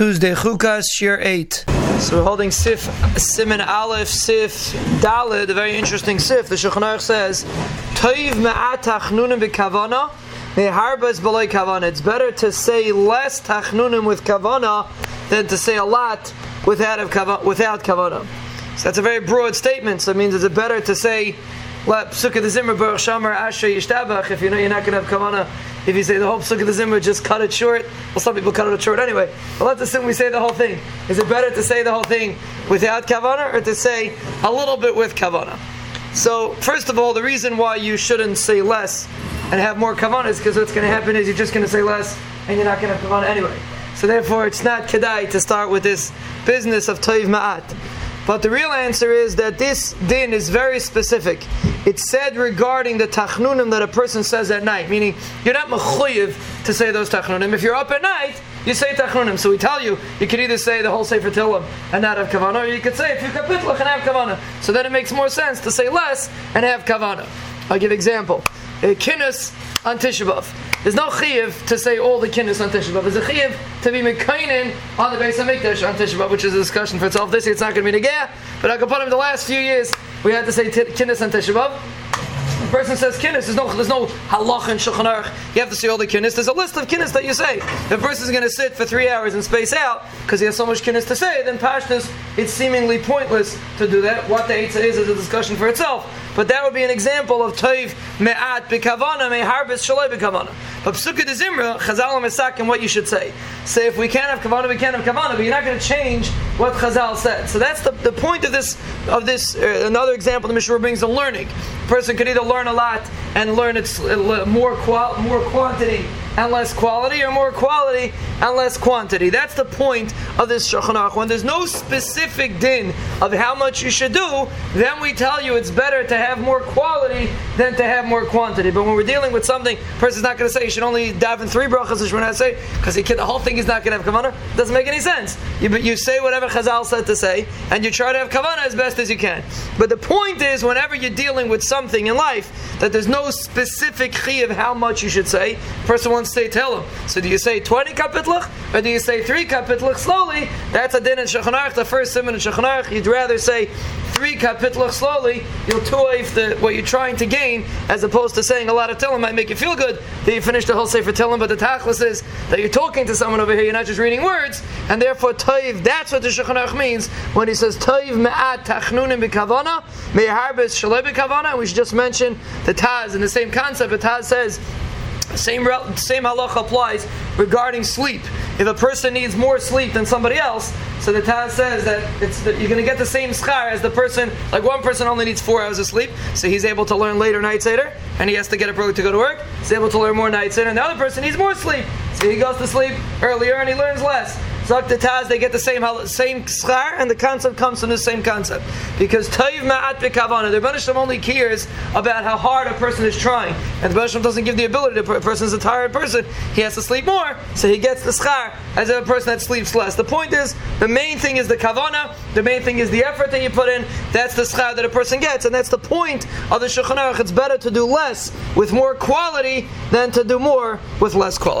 Tuesday, Chukas, Shir 8. So we're holding Sif, Siman Aleph, Sif, Dalid, a very interesting Sif. The Shulchan says, Toiv me'at tachnunim b'kavana, me'harbas b'loy kavana. It's better to say less tachnunim with kavana than to say a lot without, without kavana. So that's a very broad statement, so it means it's better to say, if you know you're not going to have kavana if you say the whole Psukei D'Zimra, just cut it short. Well, some people cut it short anyway. But let's assume we say the whole thing. Is it better to say the whole thing without kavana or to say a little bit with kavana? So, first of all, the reason why you shouldn't say less and have more kavana is because what's going to happen is you're just going to say less and you're not going to have kavana anyway. So therefore, it's not kedai to start with this business of toiv ma'at. But the real answer is that this din is very specific. It's said regarding the tachnunim that a person says at night, meaning you're not mechuyev to say those tachnunim. If you're up at night, you say tachnunim. So we tell you, you can either say the whole Sefer Tillim and not have kavanah, or you could say a few kapitlach and have kavanah. So then it makes more sense to say less and have kavanah. I'll give example. A kinnis on Tisha B'Av. There's no chiv to say all the kinnis on Tisha B'Av. There's a chiv to be mekainin on the Beis HaMikdash on Tisha B'Av, which is a discussion for itself. This year it's not going to be negah, but I can put him the last few years we had to say kinnis on Tisha The person says kinnis, there's no there's no halach and shulchan aruch. You have to say all the kinnis. There's a list of kinnis that you say. The a person is going to sit for three hours and space out because he has so much kinnis to say, then pashtus it's seemingly pointless to do that. What the eitzah is is a discussion for itself. But that would be an example of toiv me'at b'kavana me'harbis shaloi b'kavana. But psukkah de zimra, chazal and what you should say. Say if we can't have kavana, we can't have kavana, but you're not going to change what chazal said. So that's the, the point of this, of this uh, another example the Mishnah brings on learning. A person could either learn a lot and learn its uh, more, qual- more quantity and less quality, or more quality and less quantity. That's the point of this Shulchan. When there's no specific din of how much you should do, then we tell you it's better to have more quality than to have more quantity. But when we're dealing with something, a person's not going to say you should only daven three brachas, we're not say because the whole thing is not going to have kavanah. It doesn't make any sense. You, you say whatever Chazal said to say, and you try to have kavanah as best as you can. But the point is, whenever you're dealing with something in life, that there's no specific chi of how much you should say. Person wants to say tell him. So do you say 20 kapitlach, or do you say 3 kapitlach slowly? That's a din in Shulchan the first simon in Shulchan You'd rather say three kapitlach slowly, you'll tuave the what you're trying to gain, as opposed to saying a lot of Tillim might make you feel good that you finish the whole Sefer Tillim, but the tachlis is that you're talking to someone over here, you're not just reading words, and therefore toiv, that's what the Shulchan means when he says toiv me'at tachnunim b'kavana, me'harbes shalei b'kavana, we should just mention the Taz in the same concept, the Taz says same, same halacha applies regarding sleep. If a person needs more sleep than somebody else, so the Taz says that it's you're going to get the same schar as the person. Like one person only needs four hours of sleep, so he's able to learn later nights later, and he has to get up early to go to work. He's able to learn more nights later, and the other person needs more sleep, so he goes to sleep earlier and he learns less. Zak the Taz, they get the same same schar, and the concept comes from the same concept. Because Taiv Ma'at B'Kavana, the Rebbeinu only cares about how hard a person is trying. And the Rebbeinu doesn't give the ability to a person is a tired person, he has to sleep more, so he gets the schar as a person that sleeps less. The point is, the main thing is the Kavana, the main thing is the effort that you put in, that's the schar that a person gets, and that's the point of the Shulchan Aruch. It's better to do less with more quality than to do more with less quality.